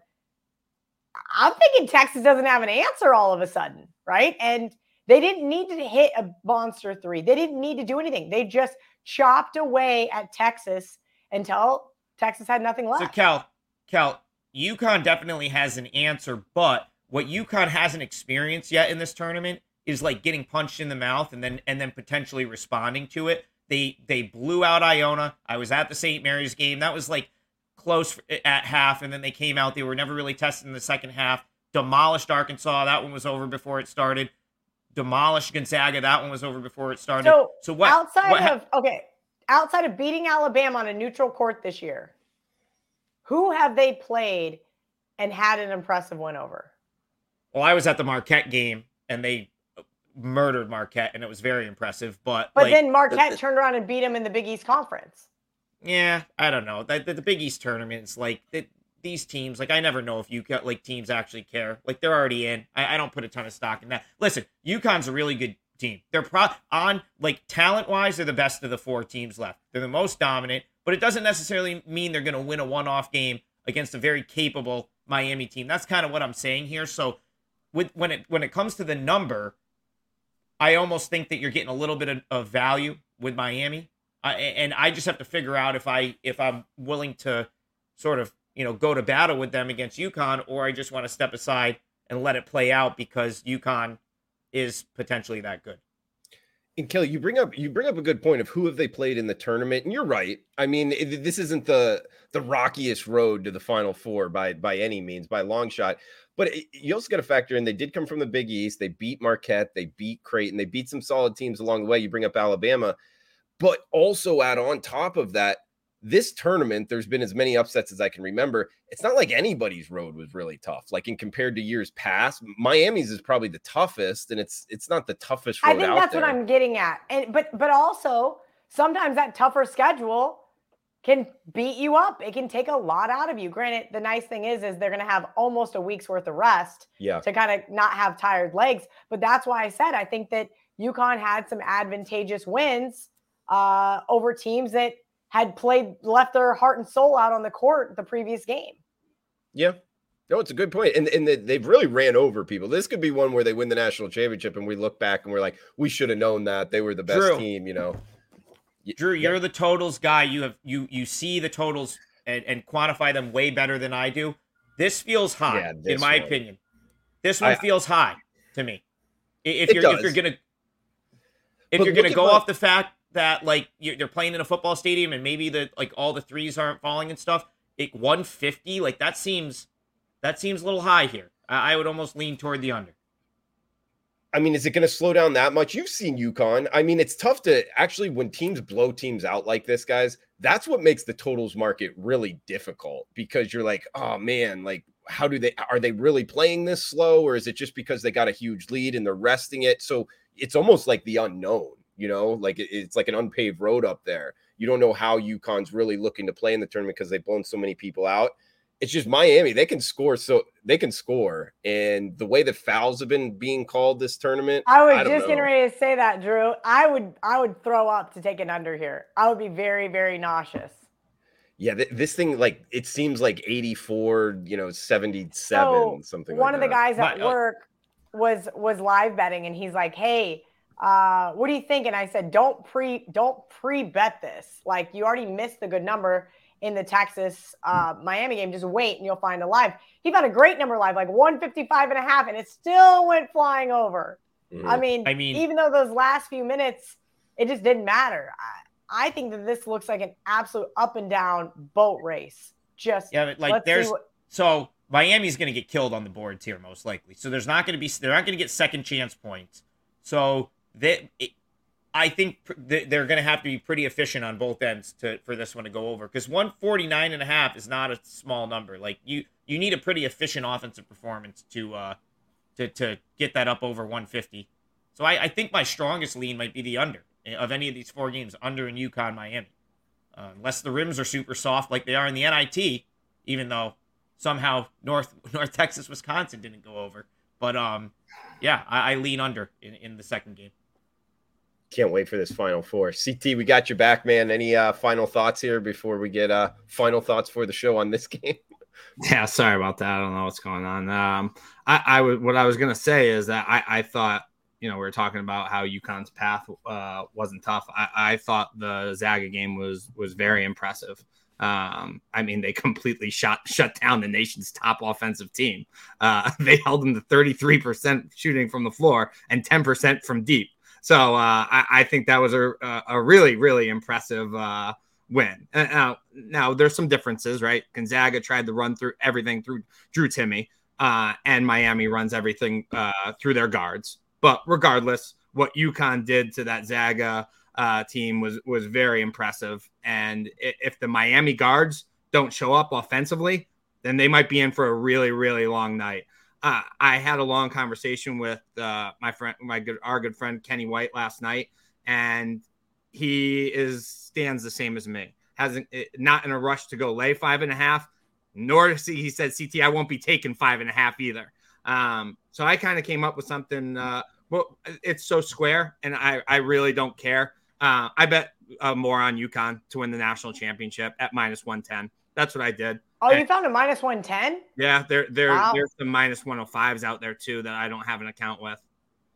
I'm thinking Texas doesn't have an answer all of a sudden, right? And they didn't need to hit a monster three. They didn't need to do anything. They just chopped away at Texas until Texas had nothing left. So Cal, Cal, UConn definitely has an answer, but what UConn hasn't experienced yet in this tournament is like getting punched in the mouth and then and then potentially responding to it. They they blew out Iona. I was at the St. Mary's game. That was like close at half, and then they came out. They were never really tested in the second half. Demolished Arkansas. That one was over before it started. Demolished Gonzaga. That one was over before it started. So, so what? Outside what, of okay, outside of beating Alabama on a neutral court this year, who have they played and had an impressive win over? Well, I was at the Marquette game, and they murdered Marquette, and it was very impressive. But but like, then Marquette the, turned around and beat them in the Big East Conference. Yeah, I don't know. The, the, the Big East tournaments, like the, these teams, like I never know if you like teams actually care. Like they're already in. I, I don't put a ton of stock in that. Listen, UConn's a really good team. They're pro on like talent wise, they're the best of the four teams left. They're the most dominant, but it doesn't necessarily mean they're going to win a one off game against a very capable Miami team. That's kind of what I'm saying here. So with when it when it comes to the number, I almost think that you're getting a little bit of, of value with Miami. I, and I just have to figure out if I if I'm willing to sort of you know go to battle with them against UConn, or I just want to step aside and let it play out because UConn is potentially that good. And Kelly, you bring up you bring up a good point of who have they played in the tournament, and you're right. I mean, this isn't the the rockiest road to the Final Four by by any means, by long shot. But it, you also got to factor in they did come from the Big East. They beat Marquette, they beat Creighton, they beat some solid teams along the way. You bring up Alabama, but also add on top of that, this tournament, there's been as many upsets as I can remember. It's not like anybody's road was really tough. Like in compared to years past, Miami's is probably the toughest, and it's it's not the toughest. I think that's there. what I'm getting at. And but but also sometimes that tougher schedule can beat you up. It can take a lot out of you. Granted, the nice thing is, is they're going to have almost a week's worth of rest yeah. to kind of not have tired legs. But that's why I said I think that UConn had some advantageous wins uh, over teams that had played left their heart and soul out on the court the previous game. Yeah. No, it's a good point. And, and they've really ran over people. This could be one where they win the national championship and we look back and we're like, we should have known that they were the best Drew. team, you know. Drew, you're the totals guy. You have you you see the totals and, and quantify them way better than I do. This feels high, yeah, this in my one. opinion. This one I, feels high to me. If you're does. if you're gonna if but you're gonna go off the fact that like you're playing in a football stadium and maybe the like all the threes aren't falling and stuff. It 150 like that seems that seems a little high here. I, I would almost lean toward the under. I mean, is it going to slow down that much? You've seen UConn. I mean, it's tough to actually when teams blow teams out like this, guys. That's what makes the totals market really difficult because you're like, oh man, like how do they are they really playing this slow or is it just because they got a huge lead and they're resting it? So it's almost like the unknown you know, like it's like an unpaved road up there. You don't know how UConn's really looking to play in the tournament because they've blown so many people out. It's just Miami. They can score, so they can score. And the way the fouls have been being called this tournament, I was I just know. getting ready to say that, Drew. I would, I would throw up to take an under here. I would be very, very nauseous. Yeah, th- this thing like it seems like 84, you know, 77, so something. One like of the guys at My, uh, work was was live betting, and he's like, "Hey, uh, what do you think? And I said, don't pre don't pre bet this. Like you already missed the good number in the Texas uh, Miami game. Just wait and you'll find a live. He found a great number live, like 155 and a half, and it still went flying over. Mm-hmm. I mean, I mean, even though those last few minutes, it just didn't matter. I, I think that this looks like an absolute up and down boat race. Just yeah, like there's what... so Miami's going to get killed on the boards here most likely. So there's not going to be they're not going to get second chance points. So that I think they're going to have to be pretty efficient on both ends to for this one to go over because 149 and a half is not a small number. Like you you need a pretty efficient offensive performance to uh to to get that up over 150. So I, I think my strongest lean might be the under of any of these four games, under in UConn Miami. Uh, unless the rims are super soft like they are in the NIT, even though somehow North North Texas Wisconsin didn't go over. But um, yeah, I, I lean under in, in the second game can't wait for this final four. CT, we got your back, man. Any uh, final thoughts here before we get uh, final thoughts for the show on this game? Yeah, sorry about that. I don't know what's going on. Um, I, I would what I was gonna say is that I, I thought you know we were talking about how UConn's path uh, wasn't tough. I, I thought the Zaga game was was very impressive. Um, I mean, they completely shot shut down the nation's top offensive team. Uh, they held them to 33% shooting from the floor and 10% from deep. So uh, I, I, think that was a, a really, really impressive uh, win. Now, now, there's some differences, right? Gonzaga tried to run through everything through Drew Timme, uh, and Miami runs everything uh, through their guards. But regardless, what UConn did to that Zaga uh, team was was very impressive. And if the Miami guards don't show up offensively, then they might be in for a really, really long night. Uh, I had a long conversation with uh, my friend, my good, our good friend Kenny White last night, and he is stands the same as me. Hasn't eh, not in a rush to go lay five and a half, nor see he said CT I won't be taking five and a half either. Um, so I kind of came up with something. Uh, well, it's so square, and I I really don't care. Uh, I bet uh, more on UConn to win the national championship at minus one ten. That's what I did. Oh, and, you found a minus one ten? Yeah, there there wow. there's some minus one hundred fives out there too that I don't have an account with.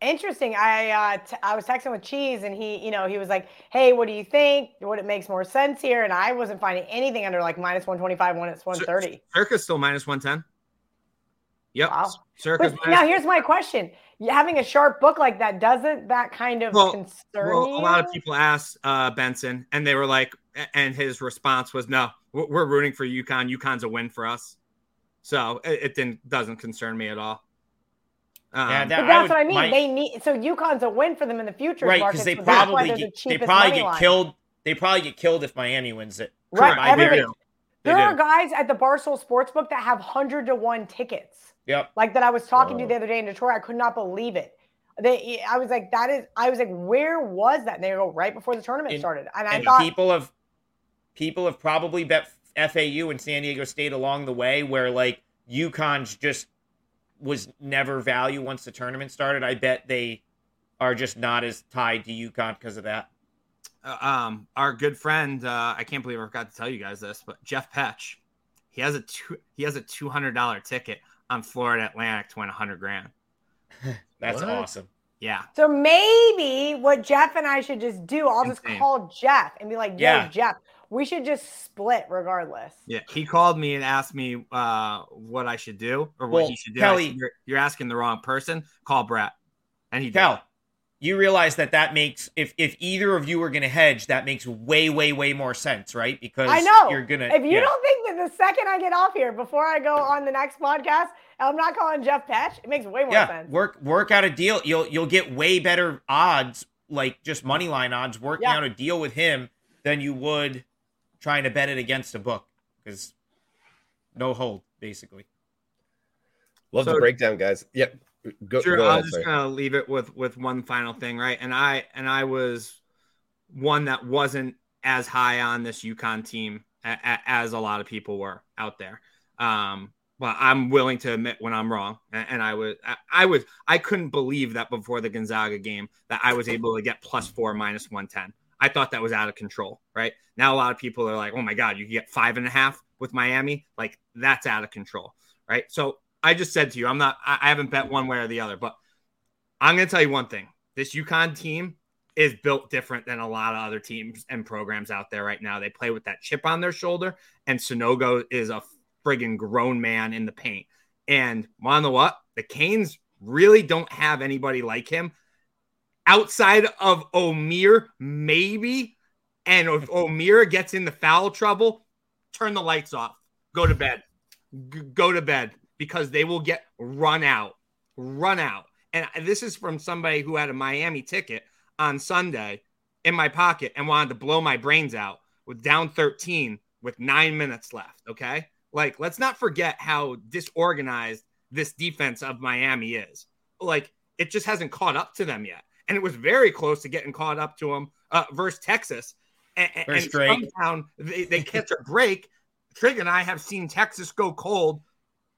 Interesting. I uh, t- I was texting with Cheese, and he, you know, he was like, "Hey, what do you think? What it makes more sense here?" And I wasn't finding anything under like minus one twenty five when it's one thirty. Circa's still minus one ten. Yep. Wow. Circa's but now here's my question: Having a sharp book like that doesn't that kind of well, concern well, you? A lot of people asked uh, Benson, and they were like, and his response was, "No, we're rooting for UConn. UConn's a win for us." So it, it didn't doesn't concern me at all. Um, yeah, that, but that's would, what I mean. My, they need so UConn's a win for them in the future, right? Because they probably get, the they probably get line. killed. They probably get killed if Miami wins it. Right. Everybody, there are guys at the Barstool Sportsbook that have hundred to one tickets. Yep. Like that, I was talking Whoa. to the other day in Detroit. I could not believe it. They, I was like, that is. I was like, where was that? And they go right before the tournament and, started, and, and I thought people have people have probably bet FAU and San Diego State along the way, where like UConn's just was never value once the tournament started. I bet they are just not as tied to UConn because of that. Uh, um, our good friend, uh, I can't believe I forgot to tell you guys this, but Jeff Petch, he has a two, he has a two hundred dollar ticket on Florida Atlantic to win a hundred grand. That's what? awesome. Yeah. So maybe what Jeff and I should just do, I'll Insane. just call Jeff and be like, "Yo, yeah. Jeff, we should just split regardless. Yeah, he called me and asked me uh, what I should do or what well, he should do. Kelly, said, you're, you're, asking the wrong person. Call Brett, and he Cal, you realize that that makes if if either of you are going to hedge, that makes way way way more sense, right? Because I know you're gonna. If you yeah. don't think that the second I get off here before I go on the next podcast, I'm not calling Jeff Patch. it makes way more yeah, sense. Work work out a deal. You'll you'll get way better odds, like just money line odds, working yeah. out a deal with him than you would trying to bet it against a book because no hold basically. Love so, the breakdown, guys. Yep. Go, sure, go I'm just sorry. gonna leave it with with one final thing, right? And I and I was one that wasn't as high on this UConn team a, a, as a lot of people were out there. Um, but I'm willing to admit when I'm wrong. And, and I was, I, I, was, I couldn't believe that before the Gonzaga game that I was able to get plus four minus one ten. I thought that was out of control, right? Now a lot of people are like, oh my God, you get five and a half with Miami. Like that's out of control, right? So I just said to you, I'm not, I haven't bet one way or the other, but I'm going to tell you one thing. This UConn team is built different than a lot of other teams and programs out there right now. They play with that chip on their shoulder, and Sanogo is a friggin' grown man in the paint. And wanna know what? The Canes really don't have anybody like him outside of Omier, maybe. And if Omier gets in the foul trouble, turn the lights off. Go to bed. G- go to bed because they will get run out. Run out. And this is from somebody who had a Miami ticket on Sunday in my pocket and wanted to blow my brains out with down 13 with nine minutes left. Okay. Like, let's not forget how disorganized this defense of Miami is. Like, it just hasn't caught up to them yet and it was very close to getting caught up to them uh, versus Texas. And, and somehow they, they catch a break. Trig and I have seen Texas go cold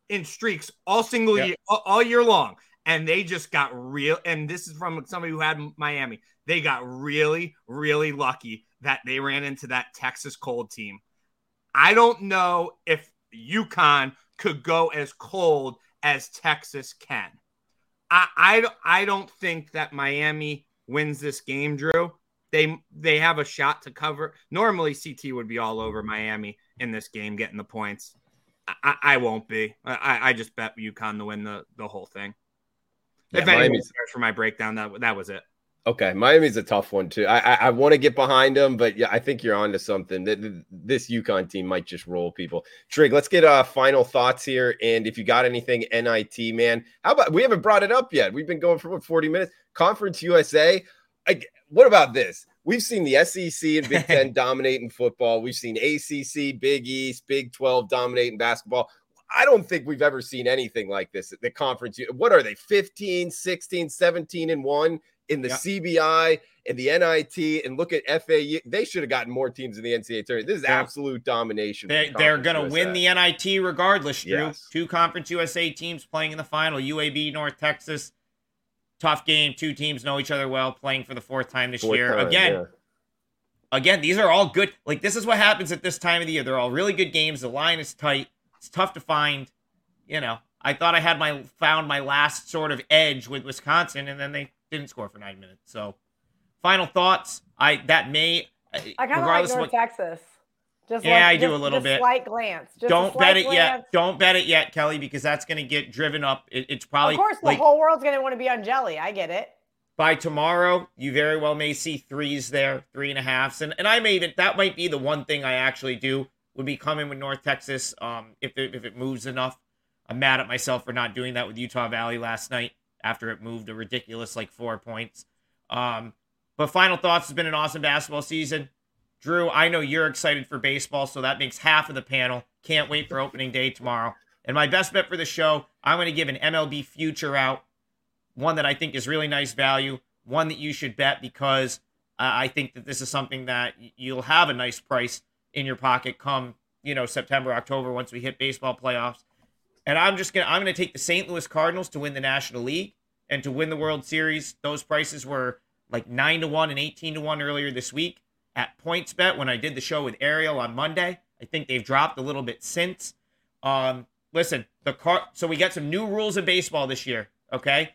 in streaks all single yep. year, all, all year long. And they just got real. And this is from somebody who had Miami. They got really, really lucky that they ran into that Texas cold team. I don't know if UConn could go as cold as Texas can. I, I, I don't think that Miami wins this game, Drew. They they have a shot to cover. Normally, CT would be all over Miami in this game, getting the points. I, I won't be. I, I just bet UConn to win the, the whole thing. Yeah, if anyone cares for my breakdown, that that was it. Okay, Miami's a tough one too. I I, I want to get behind them, but yeah, I think you're onto something. That This UConn team might just roll people. Trig, let's get uh final thoughts here. And if you got anything, NIT man, how about we haven't brought it up yet? We've been going for what 40 minutes. Conference USA. I, what about this? We've seen the SEC and Big Ten dominating football. We've seen ACC, Big East, Big 12 dominating basketball. I don't think we've ever seen anything like this at the conference. What are they, 15, 16, 17, and 1 in the CBI and the NIT? And look at FAU. They should have gotten more teams in the NCAA tournament. This is absolute domination. They, are going to win the NIT regardless, Drew. Yes. Two Conference USA teams playing in the final UAB, North Texas. Tough game. Two teams know each other well, playing for the fourth time this fourth year. Time, again, yeah. again, these are all good. Like this is what happens at this time of the year. They're all really good games. The line is tight. It's tough to find. You know, I thought I had my found my last sort of edge with Wisconsin, and then they didn't score for nine minutes. So, final thoughts. I that may. I kind of like North what, Texas. Just yeah, like, I do a little bit. Slight glance. Just don't bet it glance. yet. Don't bet it yet, Kelly, because that's going to get driven up. It, it's probably of course the like, whole world's going to want to be on jelly. I get it. By tomorrow, you very well may see threes there, three and a halfs, and and I may even that might be the one thing I actually do would be coming with North Texas. Um, if it, if it moves enough, I'm mad at myself for not doing that with Utah Valley last night after it moved a ridiculous like four points. Um, but final thoughts has been an awesome basketball season. Drew, I know you're excited for baseball, so that makes half of the panel. Can't wait for opening day tomorrow. And my best bet for the show, I'm going to give an MLB future out, one that I think is really nice value, one that you should bet because I think that this is something that you'll have a nice price in your pocket come, you know, September, October once we hit baseball playoffs. And I'm just to I'm to take the St. Louis Cardinals to win the National League and to win the World Series. Those prices were like 9 to 1 and 18 to 1 earlier this week at PointsBet when I did the show with Ariel on Monday. I think they've dropped a little bit since. Um, listen, the car. So we got some new rules in baseball this year. Okay,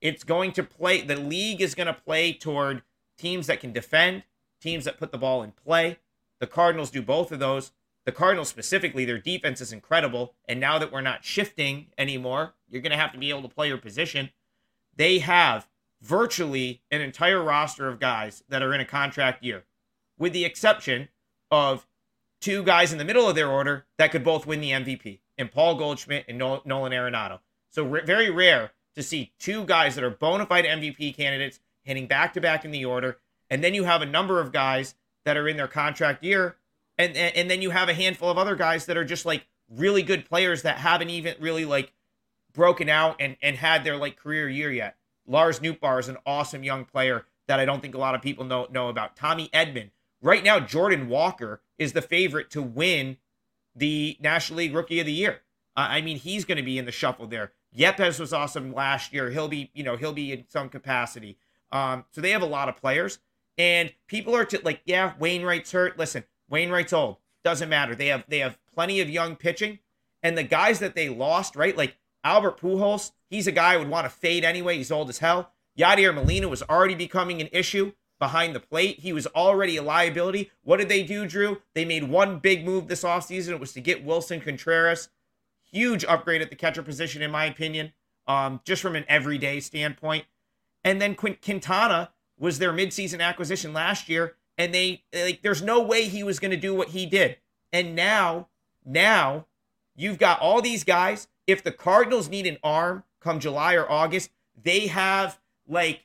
it's going to play. The league is going to play toward teams that can defend, teams that put the ball in play. The Cardinals do both of those. The Cardinals specifically, their defense is incredible. And now that we're not shifting anymore, you're going to have to be able to play your position. They have virtually an entire roster of guys that are in a contract year with the exception of two guys in the middle of their order that could both win the MVP, and Paul Goldschmidt and Nolan Arenado. So very rare to see two guys that are bona fide MVP candidates hitting back to back in the order, and then you have a number of guys that are in their contract year, and and then you have a handful of other guys that are just like really good players that haven't even really like broken out and and had their like career year yet. Lars Nootbaar is an awesome young player that I don't think a lot of people know know about. Tommy Edman Right now, Jordan Walker is the favorite to win the National League Rookie of the Year. I mean, he's going to be in the shuffle there. Yepez was awesome last year. He'll be, you know, he'll be in some capacity. Um, so they have a lot of players, and people are to, like, yeah, Wainwright's hurt. Listen, Wainwright's old. Doesn't matter. They have they have plenty of young pitching, and the guys that they lost, right? Like Albert Pujols, he's a guy I would want to fade anyway. He's old as hell. Yadier Molina was already becoming an issue behind the plate. He was already a liability. What did they do, Drew? They made one big move this offseason. It was to get Willson Contreras. Huge upgrade at the catcher position, in my opinion, um, just from an everyday standpoint. And then Quintana was their midseason acquisition last year, and they like there's no way he was going to do what he did. And now, now you've got all these guys. If the Cardinals need an arm come July or August, they have like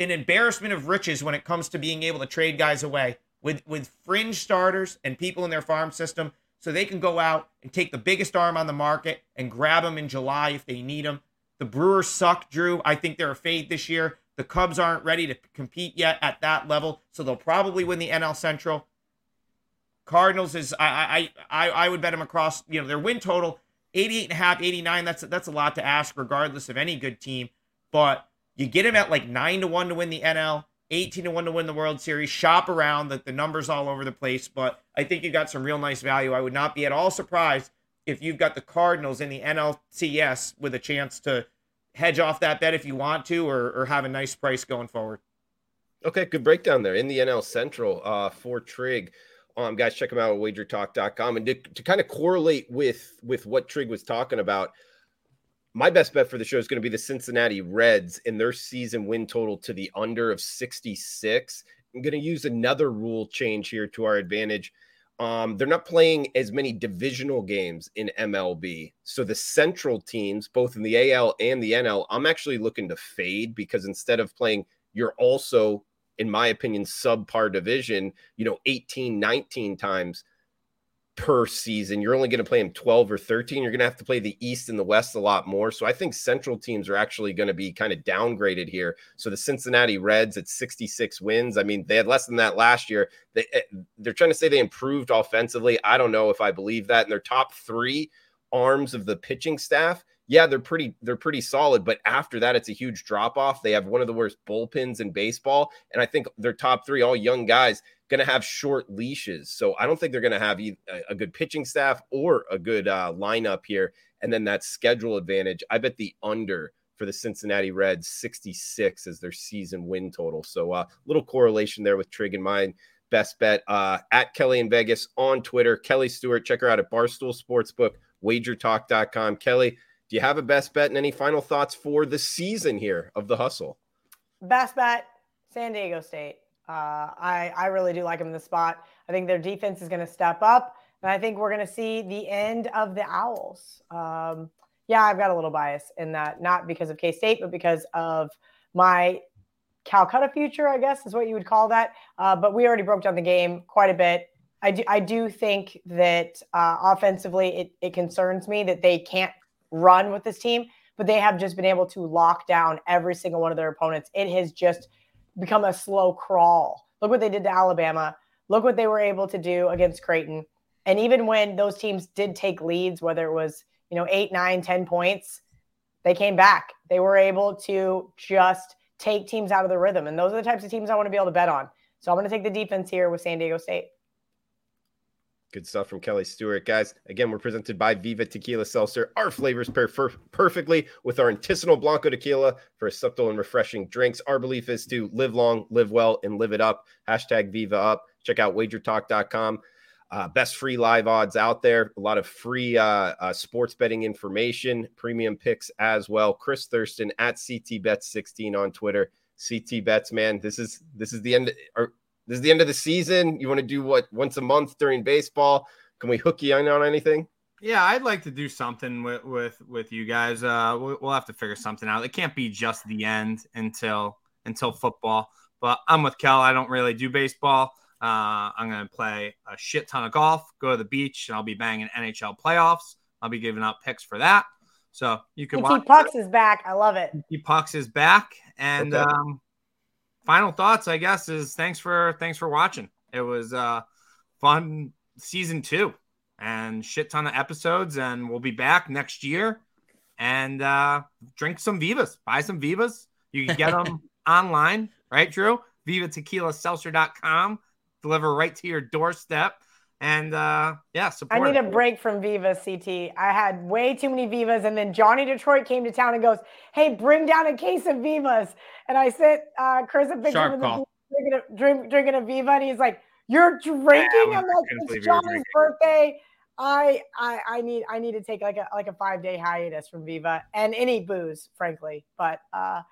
an embarrassment of riches when it comes to being able to trade guys away with with fringe starters and people in their farm system so they can go out and take the biggest arm on the market and grab them in July if they need them. The Brewers suck, Drew. I think they're a fade this year. The Cubs aren't ready to compete yet at that level, so they'll probably win the NL Central. Cardinals is I I I I would bet them across, you know, their win total 88 and a half, 89. That's that's a lot to ask regardless of any good team, but you get them at like nine to one to win the NL, 18 to one to win the World Series. Shop around that the numbers all over the place, but I think you got some real nice value. I would not be at all surprised if you've got the Cardinals in the NLCS with a chance to hedge off that bet if you want to, or, or have a nice price going forward. Okay, good breakdown there in the NL Central uh, for Trig. Um, guys, check them out at wagertalk.com. And to, to kind of correlate with with what Trig was talking about, my best bet for the show is going to be the Cincinnati Reds in their season win total to the under of 66. I'm going to use another rule change here to our advantage. Um, they're not playing as many divisional games in MLB. So the central teams, both in the AL and the NL, I'm actually looking to fade because instead of playing, you're also, in my opinion, subpar division, you know, 18, 19 times per season. You're only going to play them 12 or 13. You're going to have to play the East and the West a lot more. So I think central teams are actually going to be kind of downgraded here. So the Cincinnati Reds at 66 wins. I mean, they had less than that last year. They, eh, they're trying to say they improved offensively. I don't know if I believe that. And their top three arms of the pitching staff yeah, they're pretty they're pretty solid, but after that it's a huge drop off. They have one of the worst bullpens in baseball, and I think their top 3 all young guys going to have short leashes. So I don't think they're going to have a good pitching staff or a good uh, lineup here and then that schedule advantage. I bet the under for the Cincinnati Reds 66 as their season win total. So a uh, little correlation there with Trig and mine. Best bet uh, at Kelly in Vegas on Twitter. Kelly Stewart, check her out at Barstool Sportsbook, wagertalk.com. Kelly, do you have a best bet and any final thoughts for the season here of the hustle? Best bet, San Diego State. Uh, I, I really do like them in the spot. I think their defense is going to step up, and I think we're going to see the end of the Owls. Um, yeah, I've got a little bias in that, not because of K State, but because of my Calcutta future, I guess is what you would call that. Uh, but we already broke down the game quite a bit. I do, I do think that uh, offensively, it, it concerns me that they can't run with this team, but they have just been able to lock down every single one of their opponents. It has just become a slow crawl. Look what they did to Alabama. Look what they were able to do against Creighton. And even when those teams did take leads, whether it was, you know, eight, nine, ten points, they came back. They were able to just take teams out of the rhythm. And those are the types of teams I want to be able to bet on. So I'm going to take the defense here with San Diego State. Good stuff from Kelly Stewart. Guys, again, we're presented by Viva Tequila Seltzer. Our flavors pair perfectly with our Artisanal Blanco Tequila for subtle and refreshing drinks. Our belief is to live long, live well, and live it up. Hashtag Viva Up. Check out wagertalk.com. Uh, best free live odds out there. A lot of free uh, uh, sports betting information, premium picks as well. Chris Thurston at CT Bets 16 on Twitter. CT Bets, man, this is this is the end. Or, this is the end of the season. You want to do what once a month during baseball? Can we hook you in on anything? Yeah, I'd like to do something with with with you guys. Uh, we'll have to figure something out. It can't be just the end until until football. But I'm with Kel. I don't really do baseball. Uh, I'm going to play a shit ton of golf, go to the beach, and I'll be banging NHL playoffs. I'll be giving out picks for that. So you can watch. Pucks it. is back. I love it. He Pucks is back, and okay. um, final thoughts, I guess, is thanks for thanks for watching. It was uh fun season two and shit ton of episodes, and we'll be back next year and uh drink some Vivas, buy some Vivas. You can get them online, right, Drew? Viva Tequila Seltzer.com, deliver right to your doorstep. And uh, yeah, I need a break from Viva CT. I had way too many Vivas, and then Johnny Detroit came to town and goes, "Hey, bring down a case of Vivas." And I sent uh, Chris a picture of the drinking a, drink, drinking a Viva, and he's like, "You're drinking?" Yeah, I'm like, "It's Johnny's birthday." I, I I need I need to take like a like a five day hiatus from Viva and any booze, frankly. But uh,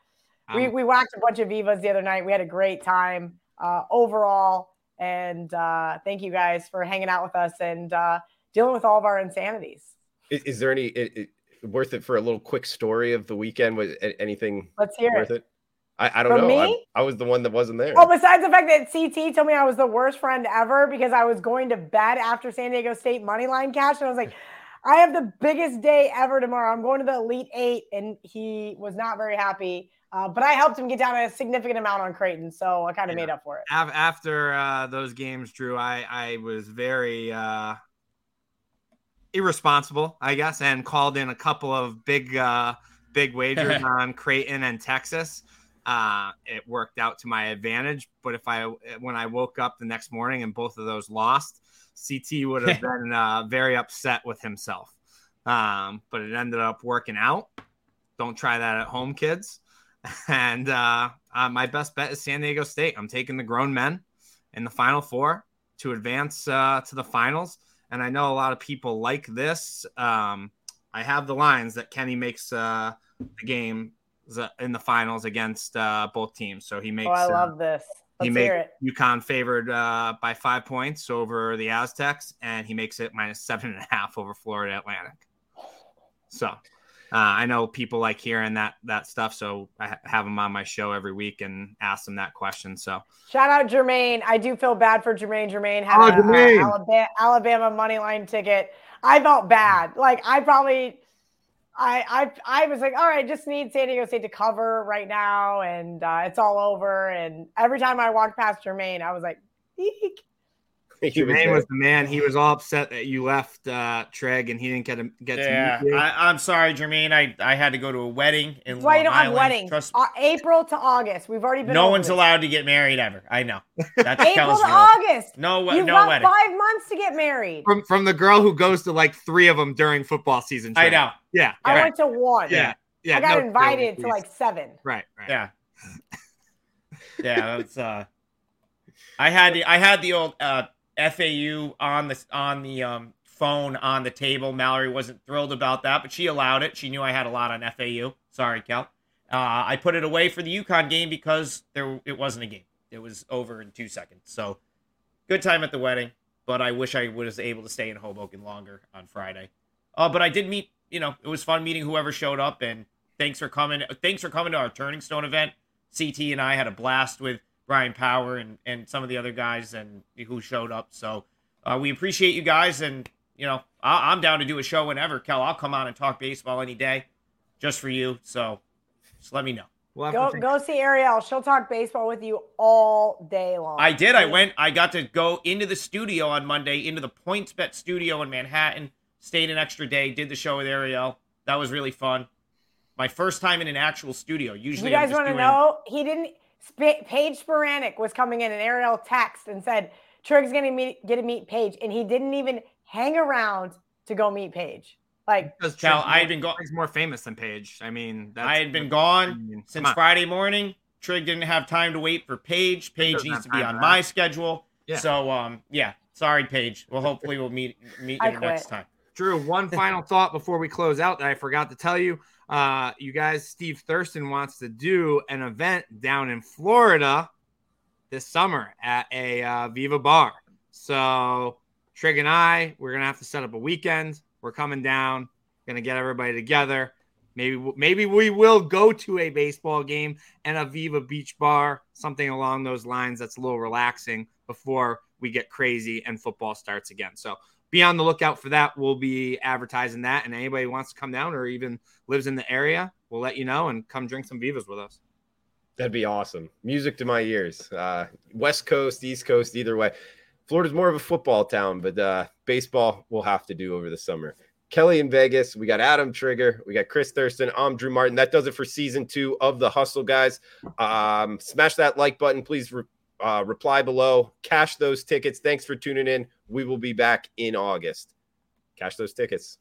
um, we we whacked a bunch of Vivas the other night. We had a great time uh, overall. And uh, thank you guys for hanging out with us and uh, dealing with all of our insanities. Is, is there any it, it, worth it for a little quick story of the weekend? Was anything Let's hear worth it? it? I, I don't know. I, I, was the one that wasn't there. Oh, besides the fact that CT told me I was the worst friend ever because I was going to bed after San Diego State money line cash, and I was like, I have the biggest day ever tomorrow. I'm going to the Elite Eight, and he was not very happy. Uh, but I helped him get down a significant amount on Creighton, so I kind of yeah. made up for it. After uh, those games, Drew, I I was very uh, irresponsible, I guess, and called in a couple of big uh, big wagers on Creighton and Texas. Uh, it worked out to my advantage, but if I when I woke up the next morning and both of those lost, CT would have been uh, very upset with himself. um, but it ended up working out. Don't try that at home, kids. And uh, uh, my best bet is San Diego State. I'm taking the grown men in the Final Four to advance uh, to the finals. And I know a lot of people like this. Um, I have the lines that Kenny makes uh, the game in the finals against uh, both teams. So he makes. Oh, I love this. Let's he made UConn favored uh, by five points over the Aztecs, and he makes it minus seven and a half over Florida Atlantic. So uh, I know people like hearing that that stuff, so I have them on my show every week and ask them that question. So shout out Jermaine. I do feel bad for Jermaine. Jermaine had oh, a, Jermaine. Uh, Alabama, Alabama money line ticket. I felt bad. Like I probably I, I I was like, all right, just need San Diego State to cover right now, and uh, it's all over. And every time I walked past Jermaine, I was like, Eek. Jermaine was, was, the man. He was all upset that you left uh, Trig and he didn't get to get yeah, to meet you. I, am sorry, Jermaine. I, I had to go to a wedding in That's why you don't Island. have weddings. Trust uh, April to August. We've already been. No one's this. allowed to get married ever. I know. That's April to August. No, You've no got wedding. Five months to get married. From from the girl who goes to like three of them during football season. I know. Yeah. I right. went to one. Yeah. Yeah. I got no, invited no, to like seven. Right. Right. Yeah. yeah. That's uh. I had the I had the old uh FAU on the on the um, phone on the table. Mallory wasn't thrilled about that, but she allowed it. She knew I had a lot on FAU. Sorry, Cal. Uh, I put it away for the UConn game because there it wasn't a game. It was over in two seconds. So good time at the wedding, but I wish I was able to stay in Hoboken longer on Friday. Uh, but I did meet. You know, it was fun meeting whoever showed up, and thanks for coming. Thanks for coming to our Turning Stone event. CT and I had a blast with Brian Power and, and some of the other guys and who showed up. So uh, we appreciate you guys, and you know I, am down to do a show whenever. Kel, I'll come on and talk baseball any day, just for you. So just let me know. We'll go go see Ariel. She'll talk baseball with you all day long. I did. I went. I got to go into the studio on Monday, into the PointsBet studio in Manhattan. Stayed an extra day. Did the show with Ariel. That was really fun. My first time in an actual studio. Usually, you guys want to doing... know? He didn't. Sp- Paige Spiranac was coming in, and Ariel text and said Trig's going to meet, get to meet Paige, and he didn't even hang around to go meet Paige. Like, because Cal, I had been gone. He's more famous than Paige. I mean, I had been gone I mean, since Friday morning. Trig didn't have time to wait for Paige. Paige needs to be on my schedule. Yeah. So, um, yeah. Sorry, Paige. Well, hopefully we'll meet meet you next time. Drew, one final thought before we close out that I forgot to tell you. Uh, you guys, Steve Thurston wants to do an event down in Florida this summer at a uh, Viva bar. So Trig and I, we're gonna have to set up a weekend. We're coming down, gonna get everybody together. Maybe maybe we will go to a baseball game and a Viva Beach bar, something along those lines. That's a little relaxing before we get crazy and football starts again. So be on the lookout for that. We'll be advertising that, and anybody wants to come down or even lives in the area, we'll let you know and come drink some Vivas with us. That'd be awesome. Music to my ears. Uh, West Coast, East Coast, either way. Florida's more of a football town, but uh, baseball we'll have to do over the summer. Kelly in Vegas. We got Adam Trigger. We got Chris Thurston. I'm Drew Martin. That does it for season two of the Hustle, guys. Um, smash that like button, please. Re- uh, reply below. Cash those tickets. Thanks for tuning in. We will be back in August. Cash those tickets.